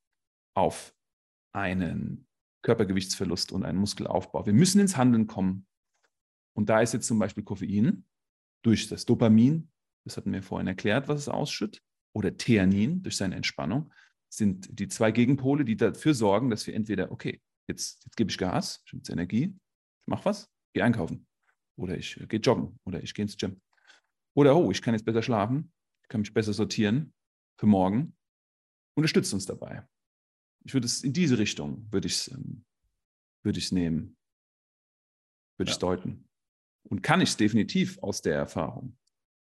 [SPEAKER 1] auf einen Körpergewichtsverlust und einen Muskelaufbau. Wir müssen ins Handeln kommen. Und da ist jetzt zum Beispiel Koffein durch das Dopamin, das hatten wir vorhin erklärt, was es ausschüttet, oder Theanin durch seine Entspannung, sind die zwei Gegenpole, die dafür sorgen, dass wir entweder, okay, jetzt, jetzt gebe ich Gas, ich habe jetzt Energie, ich mache was, gehe einkaufen oder ich gehe joggen oder ich gehe ins Gym. Oder, oh, ich kann jetzt besser schlafen, ich kann mich besser sortieren für morgen. Unterstützt uns dabei ich würde es in diese Richtung, würde ich es ähm, würde nehmen, würde ich es deuten. Und kann ich es definitiv aus der Erfahrung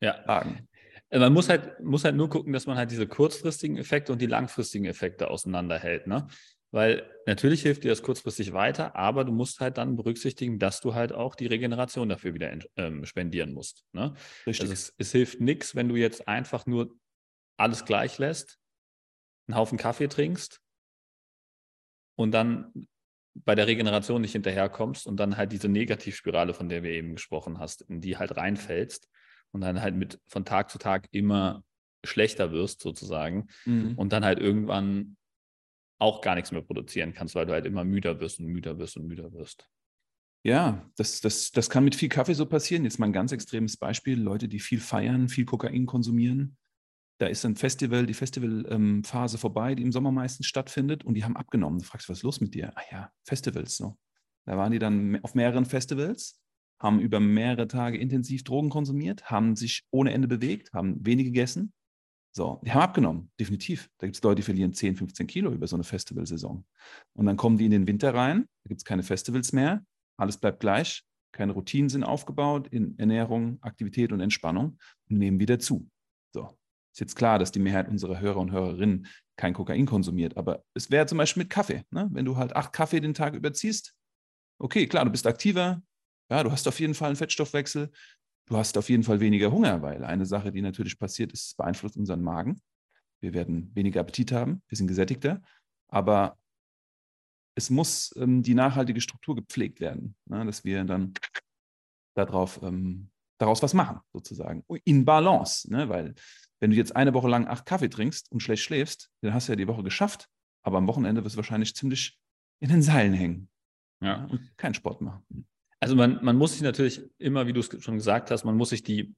[SPEAKER 2] ja. sagen. Äh, man muss halt, muss halt nur gucken, dass man halt diese kurzfristigen Effekte und die langfristigen Effekte auseinanderhält. Ne? Weil natürlich hilft dir das kurzfristig weiter, aber du musst halt dann berücksichtigen, dass du halt auch die Regeneration dafür wieder ähm, spendieren musst. Ne? Richtig. Also es, es hilft nichts, wenn du jetzt einfach nur alles gleich lässt, einen Haufen Kaffee trinkst und dann bei der Regeneration nicht hinterherkommst und dann halt diese Negativspirale, von der wir eben gesprochen hast, in die halt reinfällst und dann halt mit von Tag zu Tag immer schlechter wirst sozusagen mhm. und dann halt irgendwann auch gar nichts mehr produzieren kannst, weil du halt immer müder wirst und müder wirst und müder wirst.
[SPEAKER 1] Ja, das, das, das kann mit viel Kaffee so passieren. Jetzt mal ein ganz extremes Beispiel. Leute, die viel feiern, viel Kokain konsumieren, da ist ein Festival, die Festivalphase ähm, vorbei, die im Sommer meistens stattfindet und die haben abgenommen. Du fragst, was ist los mit dir? Ah ja, Festivals so. Da waren die dann auf mehreren Festivals, haben über mehrere Tage intensiv Drogen konsumiert, haben sich ohne Ende bewegt, haben wenig gegessen. So, die haben abgenommen, definitiv. Da gibt es Leute, die verlieren 10, 15 Kilo über so eine Festivalsaison. Und dann kommen die in den Winter rein, da gibt es keine Festivals mehr, alles bleibt gleich, keine Routinen sind aufgebaut in Ernährung, Aktivität und Entspannung und nehmen wieder zu. So, ist jetzt klar, dass die Mehrheit unserer Hörer und Hörerinnen kein Kokain konsumiert, aber es wäre zum Beispiel mit Kaffee. Ne? Wenn du halt acht Kaffee den Tag überziehst, okay, klar, du bist aktiver, ja, du hast auf jeden Fall einen Fettstoffwechsel, du hast auf jeden Fall weniger Hunger, weil eine Sache, die natürlich passiert ist, beeinflusst unseren Magen. Wir werden weniger Appetit haben, wir sind gesättigter, aber es muss ähm, die nachhaltige Struktur gepflegt werden, ne? dass wir dann darauf, ähm, daraus was machen, sozusagen. In Balance, ne? weil wenn du jetzt eine Woche lang acht Kaffee trinkst und schlecht schläfst, dann hast du ja die Woche geschafft, aber am Wochenende wirst du wahrscheinlich ziemlich in den Seilen hängen. Ja. Und keinen Sport machen.
[SPEAKER 2] Also man, man muss sich natürlich immer, wie du es schon gesagt hast, man muss sich die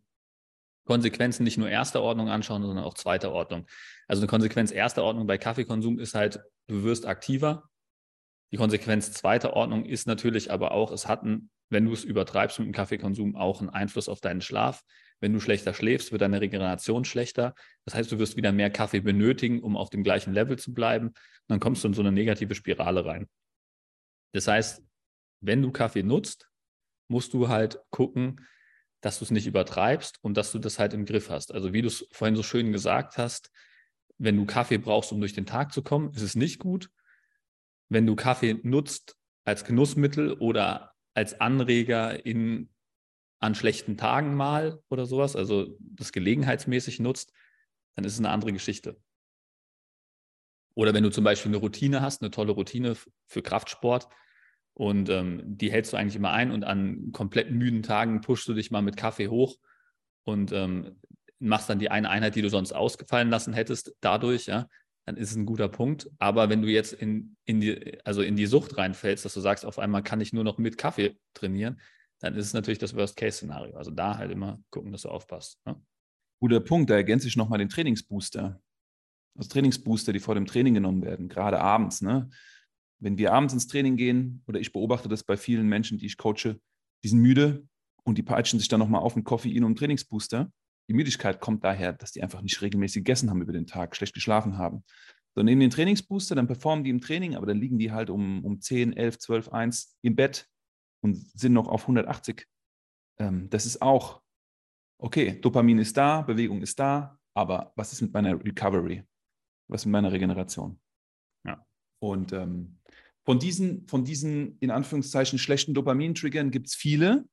[SPEAKER 2] Konsequenzen nicht nur erster Ordnung anschauen, sondern auch zweiter Ordnung. Also eine Konsequenz erster Ordnung bei Kaffeekonsum ist halt, du wirst aktiver. Die Konsequenz zweiter Ordnung ist natürlich aber auch, es hat, einen, wenn du es übertreibst mit dem Kaffeekonsum, auch einen Einfluss auf deinen Schlaf. Wenn du schlechter schläfst, wird deine Regeneration schlechter. Das heißt, du wirst wieder mehr Kaffee benötigen, um auf dem gleichen Level zu bleiben. Und dann kommst du in so eine negative Spirale rein. Das heißt, wenn du Kaffee nutzt, musst du halt gucken, dass du es nicht übertreibst und dass du das halt im Griff hast. Also wie du es vorhin so schön gesagt hast, wenn du Kaffee brauchst, um durch den Tag zu kommen, ist es nicht gut. Wenn du Kaffee nutzt als Genussmittel oder als Anreger in an schlechten Tagen mal oder sowas, also das gelegenheitsmäßig nutzt, dann ist es eine andere Geschichte. Oder wenn du zum Beispiel eine Routine hast, eine tolle Routine für Kraftsport und ähm, die hältst du eigentlich immer ein und an komplett müden Tagen pushst du dich mal mit Kaffee hoch und ähm, machst dann die eine Einheit, die du sonst ausgefallen lassen hättest, dadurch, ja, dann ist es ein guter Punkt. Aber wenn du jetzt in, in, die, also in die Sucht reinfällst, dass du sagst, auf einmal kann ich nur noch mit Kaffee trainieren, dann ist es natürlich das Worst-Case-Szenario. Also da halt immer gucken, dass du aufpasst. Ne?
[SPEAKER 1] Guter Punkt, da ergänze ich nochmal den Trainingsbooster. Also Trainingsbooster, die vor dem Training genommen werden, gerade abends. Ne? Wenn wir abends ins Training gehen, oder ich beobachte das bei vielen Menschen, die ich coache, die sind müde und die peitschen sich dann nochmal auf mit Koffein und Trainingsbooster. Die Müdigkeit kommt daher, dass die einfach nicht regelmäßig gegessen haben über den Tag, schlecht geschlafen haben. So, nehmen den Trainingsbooster, dann performen die im Training, aber dann liegen die halt um, um 10, 11, 12, 1 im Bett und sind noch auf 180. Ähm, das ist auch, okay, Dopamin ist da, Bewegung ist da, aber was ist mit meiner Recovery? Was ist mit meiner Regeneration? Ja. Und ähm, von diesen, von diesen, in Anführungszeichen, schlechten Dopamin-Triggern gibt es viele,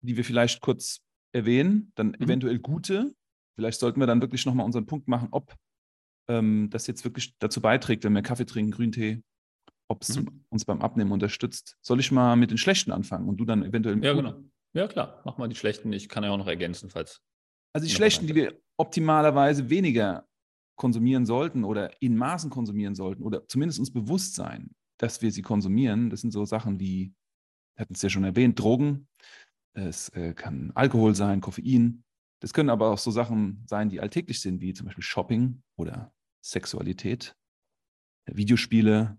[SPEAKER 1] die wir vielleicht kurz erwähnen, dann mhm. eventuell gute. Vielleicht sollten wir dann wirklich nochmal unseren Punkt machen, ob ähm, das jetzt wirklich dazu beiträgt, wenn wir Kaffee trinken, Grüntee, ob es mhm. uns beim Abnehmen unterstützt. Soll ich mal mit den schlechten anfangen und du dann eventuell.
[SPEAKER 2] Ja, genau. Ja, klar. Mach mal die schlechten. Ich kann ja auch noch ergänzen, falls.
[SPEAKER 1] Also die schlechten, die wir optimalerweise weniger konsumieren sollten oder in Maßen konsumieren sollten oder zumindest uns bewusst sein, dass wir sie konsumieren. Das sind so Sachen wie, wir hatten es ja schon erwähnt, Drogen. Es äh, kann Alkohol sein, Koffein. Das können aber auch so Sachen sein, die alltäglich sind, wie zum Beispiel Shopping oder Sexualität, Videospiele,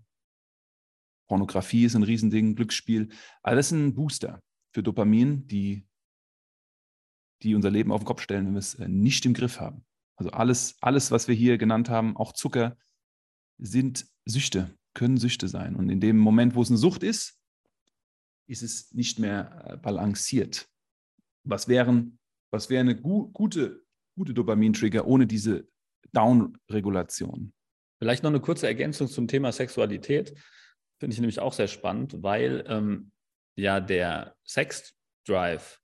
[SPEAKER 1] Pornografie ist ein Riesending, Glücksspiel. Alles sind Booster für Dopamin, die, die unser Leben auf den Kopf stellen, wenn wir es äh, nicht im Griff haben. Also alles, alles, was wir hier genannt haben, auch Zucker, sind Süchte, können Süchte sein. Und in dem Moment, wo es eine Sucht ist, ist es nicht mehr äh, balanciert. Was wären, was wäre eine gu gute, gute Dopamintrigger ohne diese Down-Regulation?
[SPEAKER 2] Vielleicht noch eine kurze Ergänzung zum Thema Sexualität. Finde ich nämlich auch sehr spannend, weil ähm, ja der Sex-Drive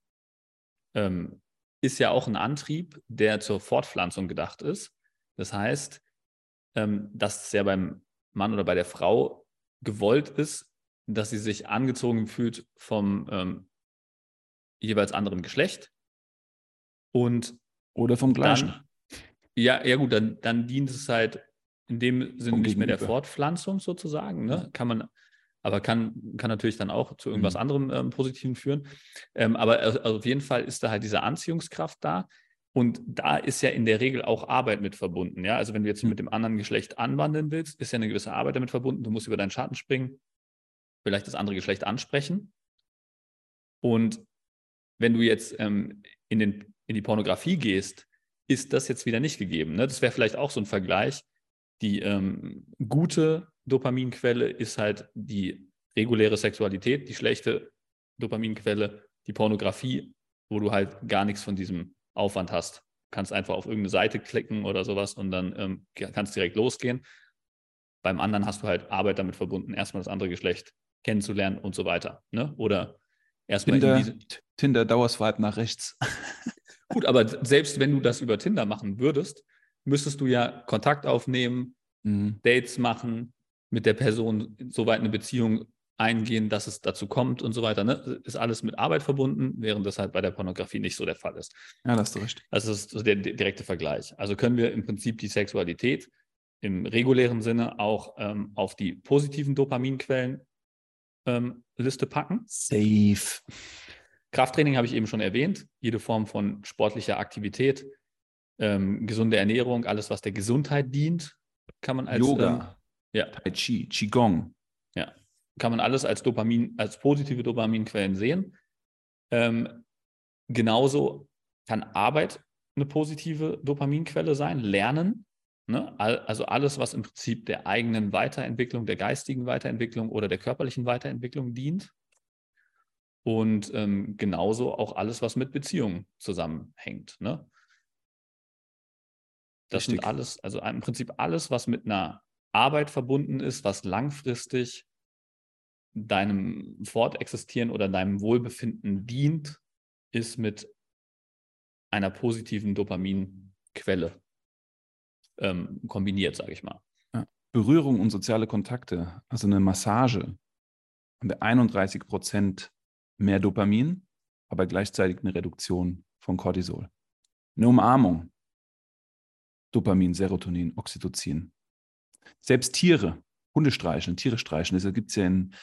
[SPEAKER 2] ähm, ist ja auch ein Antrieb, der zur Fortpflanzung gedacht ist. Das heißt, ähm, dass es ja beim Mann oder bei der Frau gewollt ist, dass sie sich angezogen fühlt vom ähm, jeweils anderen Geschlecht. Und
[SPEAKER 1] oder vom gleichen.
[SPEAKER 2] Dann, ja, ja gut, dann, dann dient es halt in dem Sinne nicht mehr der Fortpflanzung sozusagen. Ne? Kann man aber kann, kann natürlich dann auch zu irgendwas mhm. anderem ähm, Positiven führen. Ähm, aber also auf jeden Fall ist da halt diese Anziehungskraft da. Und da ist ja in der Regel auch Arbeit mit verbunden. Ja? Also wenn du jetzt mhm. mit dem anderen Geschlecht anwandeln willst, ist ja eine gewisse Arbeit damit verbunden. Du musst über deinen Schatten springen, vielleicht das andere Geschlecht ansprechen. Und wenn du jetzt ähm, in, den, in die Pornografie gehst, ist das jetzt wieder nicht gegeben. Ne? Das wäre vielleicht auch so ein Vergleich. Die ähm, gute Dopaminquelle ist halt die reguläre Sexualität, die schlechte Dopaminquelle, die Pornografie, wo du halt gar nichts von diesem Aufwand hast. Du kannst einfach auf irgendeine Seite klicken oder sowas und dann ähm, kannst direkt losgehen. Beim anderen hast du halt Arbeit damit verbunden, erstmal das andere Geschlecht kennenzulernen und so weiter. Ne? Oder erstmal
[SPEAKER 1] Tinder, diese... Tinder Dauerswipe nach rechts.
[SPEAKER 2] Gut, aber selbst wenn du das über Tinder machen würdest, müsstest du ja Kontakt aufnehmen, mhm. Dates machen, mit der Person soweit eine Beziehung eingehen, dass es dazu kommt und so weiter. Ne? Ist alles mit Arbeit verbunden, während das halt bei der Pornografie nicht so der Fall ist.
[SPEAKER 1] Ja, das ist recht.
[SPEAKER 2] Das ist so der direkte Vergleich. Also können wir im Prinzip die Sexualität im regulären Sinne auch ähm, auf die positiven Dopaminquellen ähm, Liste packen.
[SPEAKER 1] Safe.
[SPEAKER 2] Krafttraining habe ich eben schon erwähnt. Jede Form von sportlicher Aktivität, ähm, gesunde Ernährung, alles, was der Gesundheit dient, kann man als
[SPEAKER 1] Yoga. Ähm, ja. Tai Chi, Qigong.
[SPEAKER 2] Ja. Kann man alles als Dopamin, als positive Dopaminquellen sehen. Ähm, genauso kann Arbeit eine positive Dopaminquelle sein, Lernen. Ne? Also alles, was im Prinzip der eigenen Weiterentwicklung, der geistigen Weiterentwicklung oder der körperlichen Weiterentwicklung dient. Und ähm, genauso auch alles, was mit Beziehungen zusammenhängt. Ne? Das Richtig. sind alles, also im Prinzip alles, was mit einer Arbeit verbunden ist, was langfristig deinem Fortexistieren oder deinem Wohlbefinden dient, ist mit einer positiven Dopaminquelle ähm, kombiniert, sage ich mal.
[SPEAKER 1] Berührung und soziale Kontakte, also eine Massage, haben wir 31 Prozent mehr Dopamin, aber gleichzeitig eine Reduktion von Cortisol. Eine Umarmung, Dopamin, Serotonin, Oxytocin, selbst Tiere, Hunde streicheln, Tiere streicheln, deshalb gibt es ja in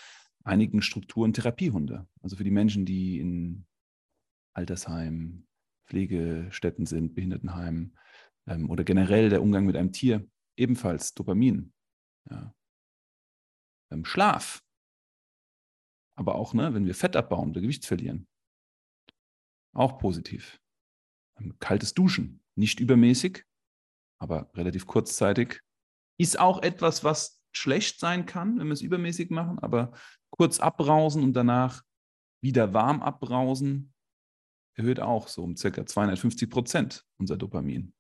[SPEAKER 1] einigen Strukturen Therapiehunde. Also für die Menschen, die in Altersheimen, Pflegestätten sind, Behindertenheimen ähm, oder generell der Umgang mit einem Tier ebenfalls Dopamin. Ja. Beim Schlaf. Aber auch, ne, wenn wir Fett abbauen oder Gewicht verlieren. Auch positiv. Kaltes Duschen. Nicht übermäßig, aber relativ kurzzeitig. Ist auch etwas, was schlecht sein kann, wenn wir es übermäßig machen, aber kurz abbrausen und danach wieder warm abbrausen, erhöht auch so um circa 250 Prozent unser Dopamin.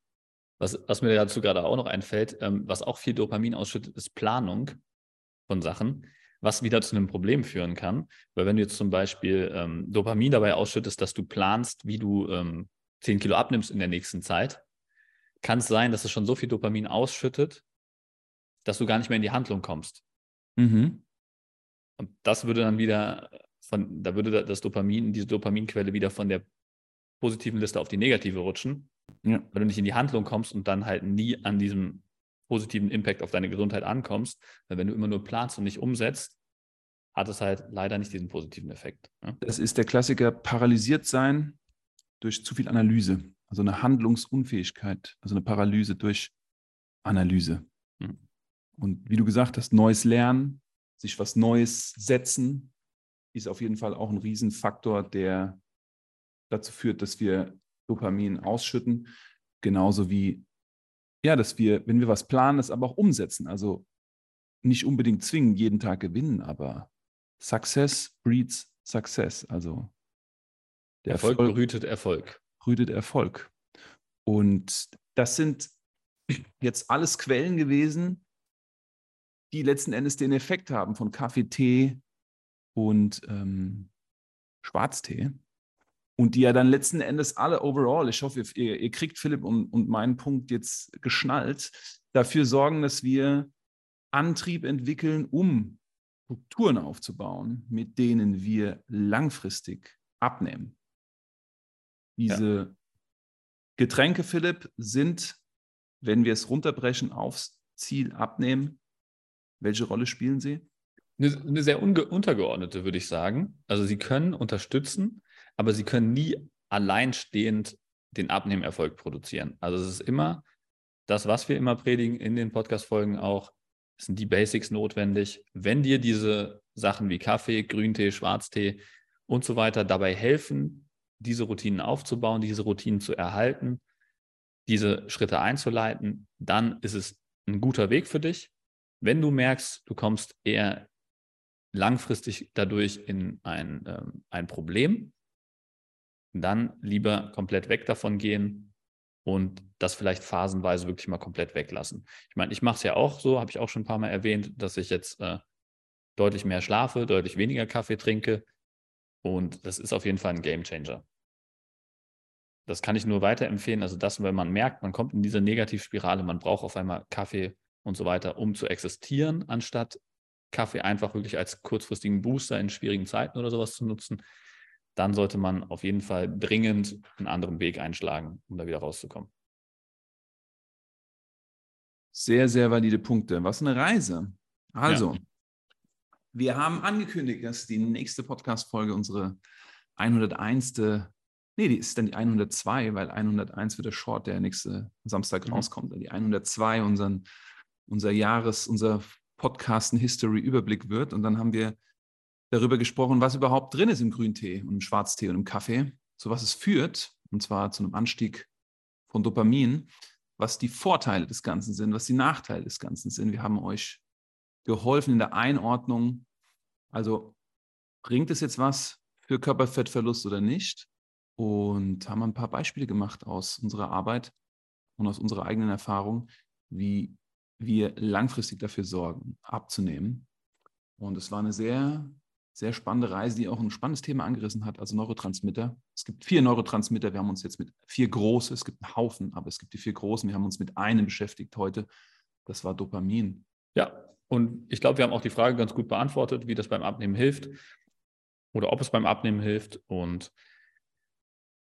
[SPEAKER 2] Was, was mir dazu gerade auch noch einfällt, ähm, was auch viel Dopamin ausschüttet, ist Planung von Sachen, was wieder zu einem Problem führen kann. Weil wenn du jetzt zum Beispiel ähm, Dopamin dabei ausschüttest, dass du planst, wie du ähm, 10 Kilo abnimmst in der nächsten Zeit, kann es sein, dass es schon so viel Dopamin ausschüttet, dass du gar nicht mehr in die Handlung kommst. Mhm. Und das würde dann wieder von, da würde das Dopamin, diese Dopaminquelle wieder von der positiven Liste auf die negative rutschen, ja. weil du nicht in die Handlung kommst und dann halt nie an diesem positiven Impact auf deine Gesundheit ankommst. Weil wenn du immer nur planst und nicht umsetzt, hat es halt leider nicht diesen positiven Effekt.
[SPEAKER 1] Ja? Das ist der Klassiker paralysiert sein durch zu viel Analyse. Also eine Handlungsunfähigkeit, also eine Paralyse durch Analyse. Mhm. Und wie du gesagt hast, neues Lernen, sich was Neues setzen, ist auf jeden Fall auch ein Riesenfaktor, der dazu führt, dass wir Dopamin ausschütten. Genauso wie, ja, dass wir, wenn wir was planen, das aber auch umsetzen. Also nicht unbedingt zwingen, jeden Tag gewinnen, aber Success breeds Success. Also
[SPEAKER 2] der Erfolg, Erfolg brütet Erfolg.
[SPEAKER 1] Brütet Erfolg. Und das sind jetzt alles Quellen gewesen, die letzten Endes den Effekt haben von Kaffee, Tee und ähm, Schwarztee. Und die ja dann letzten Endes alle overall, ich hoffe, ihr, ihr kriegt Philipp und, und meinen Punkt jetzt geschnallt, dafür sorgen, dass wir Antrieb entwickeln, um Strukturen aufzubauen, mit denen wir langfristig abnehmen. Diese ja. Getränke, Philipp, sind, wenn wir es runterbrechen, aufs Ziel abnehmen. Welche Rolle spielen sie?
[SPEAKER 2] Eine, eine sehr untergeordnete, würde ich sagen. Also sie können unterstützen, aber sie können nie alleinstehend den Abnehmerfolg produzieren. Also es ist immer das, was wir immer predigen in den Podcast-Folgen auch, sind die Basics notwendig. Wenn dir diese Sachen wie Kaffee, Grüntee, Schwarztee und so weiter dabei helfen, diese Routinen aufzubauen, diese Routinen zu erhalten, diese Schritte einzuleiten, dann ist es ein guter Weg für dich. Wenn du merkst, du kommst eher langfristig dadurch in ein, ähm, ein Problem, dann lieber komplett weg davon gehen und das vielleicht phasenweise wirklich mal komplett weglassen. Ich meine, ich mache es ja auch so, habe ich auch schon ein paar Mal erwähnt, dass ich jetzt äh, deutlich mehr schlafe, deutlich weniger Kaffee trinke und das ist auf jeden Fall ein Game Changer. Das kann ich nur weiterempfehlen. Also das, wenn man merkt, man kommt in diese Negativspirale, man braucht auf einmal Kaffee und so weiter, um zu existieren, anstatt Kaffee einfach wirklich als kurzfristigen Booster in schwierigen Zeiten oder sowas zu nutzen, dann sollte man auf jeden Fall dringend einen anderen Weg einschlagen, um da wieder rauszukommen.
[SPEAKER 1] Sehr, sehr valide Punkte. Was eine Reise. Also, ja. wir haben angekündigt, dass die nächste Podcast-Folge unsere 101. Nee, die ist dann die 102, weil 101 wird der Short, der nächste Samstag mhm. rauskommt. Die 102, unseren, unser Jahres, unser Podcasten History Überblick wird. Und dann haben wir darüber gesprochen, was überhaupt drin ist im Grüntee und im Schwarztee und im Kaffee, zu was es führt, und zwar zu einem Anstieg von Dopamin, was die Vorteile des Ganzen sind, was die Nachteile des Ganzen sind. Wir haben euch geholfen in der Einordnung. Also bringt es jetzt was für Körperfettverlust oder nicht? Und haben ein paar Beispiele gemacht aus unserer Arbeit und aus unserer eigenen Erfahrung, wie wir langfristig dafür sorgen, abzunehmen. Und es war eine sehr, sehr spannende Reise, die auch ein spannendes Thema angerissen hat, also Neurotransmitter. Es gibt vier Neurotransmitter, wir haben uns jetzt mit vier große, es gibt einen Haufen, aber es gibt die vier großen, wir haben uns mit einem beschäftigt heute, das war Dopamin.
[SPEAKER 2] Ja, und ich glaube, wir haben auch die Frage ganz gut beantwortet, wie das beim Abnehmen hilft oder ob es beim Abnehmen hilft. Und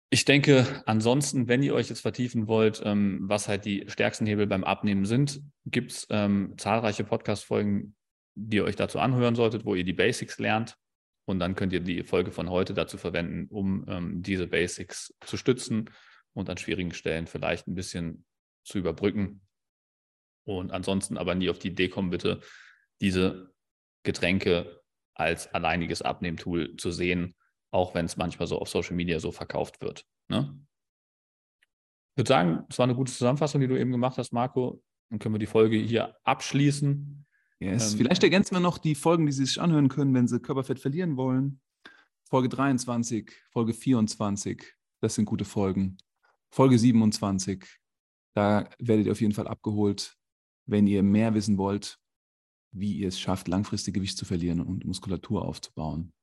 [SPEAKER 2] ich denke, ansonsten, wenn ihr euch jetzt vertiefen wollt, ähm, was halt die stärksten Hebel beim Abnehmen sind, gibt es ähm, zahlreiche Podcast-Folgen, die ihr euch dazu anhören solltet, wo ihr die Basics lernt. Und dann könnt ihr die Folge von heute dazu verwenden, um ähm, diese Basics zu stützen und an schwierigen Stellen vielleicht ein bisschen zu überbrücken. Und ansonsten aber nie auf die Idee kommen, bitte diese Getränke als alleiniges Abnehmtool zu sehen, auch wenn es manchmal so auf Social Media so verkauft wird. Ne? Ich würde sagen, es war eine gute Zusammenfassung, die du eben gemacht hast, Marco. Dann können wir die Folge hier abschließen.
[SPEAKER 1] Yes. Ähm, Vielleicht ergänzen wir noch die Folgen, die Sie sich anhören können, wenn Sie Körperfett verlieren wollen. Folge 23, Folge 24, das sind gute Folgen. Folge 27, da werdet ihr auf jeden Fall abgeholt, wenn ihr mehr wissen wollt, wie ihr es schafft, langfristig Gewicht zu verlieren und Muskulatur aufzubauen.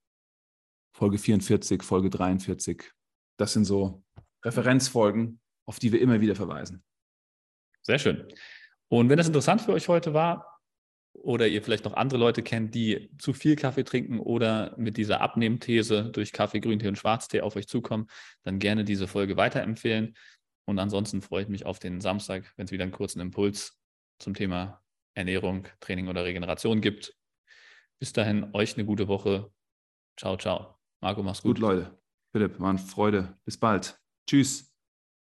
[SPEAKER 1] Folge 44, Folge 43, das sind so Referenzfolgen, auf die wir immer wieder verweisen.
[SPEAKER 2] Sehr schön. Und wenn das interessant für euch heute war oder ihr vielleicht noch andere Leute kennt, die zu viel Kaffee trinken oder mit dieser Abnehmthese durch Kaffee, Grüntee und Schwarztee auf euch zukommen, dann gerne diese Folge weiterempfehlen. Und ansonsten freue ich mich auf den Samstag, wenn es wieder einen kurzen Impuls zum Thema Ernährung, Training oder Regeneration gibt. Bis dahin, euch eine gute Woche. Ciao, ciao. Marco, mach's gut.
[SPEAKER 1] Gut, Leute. Philipp, war eine Freude. Bis bald. Tschüss.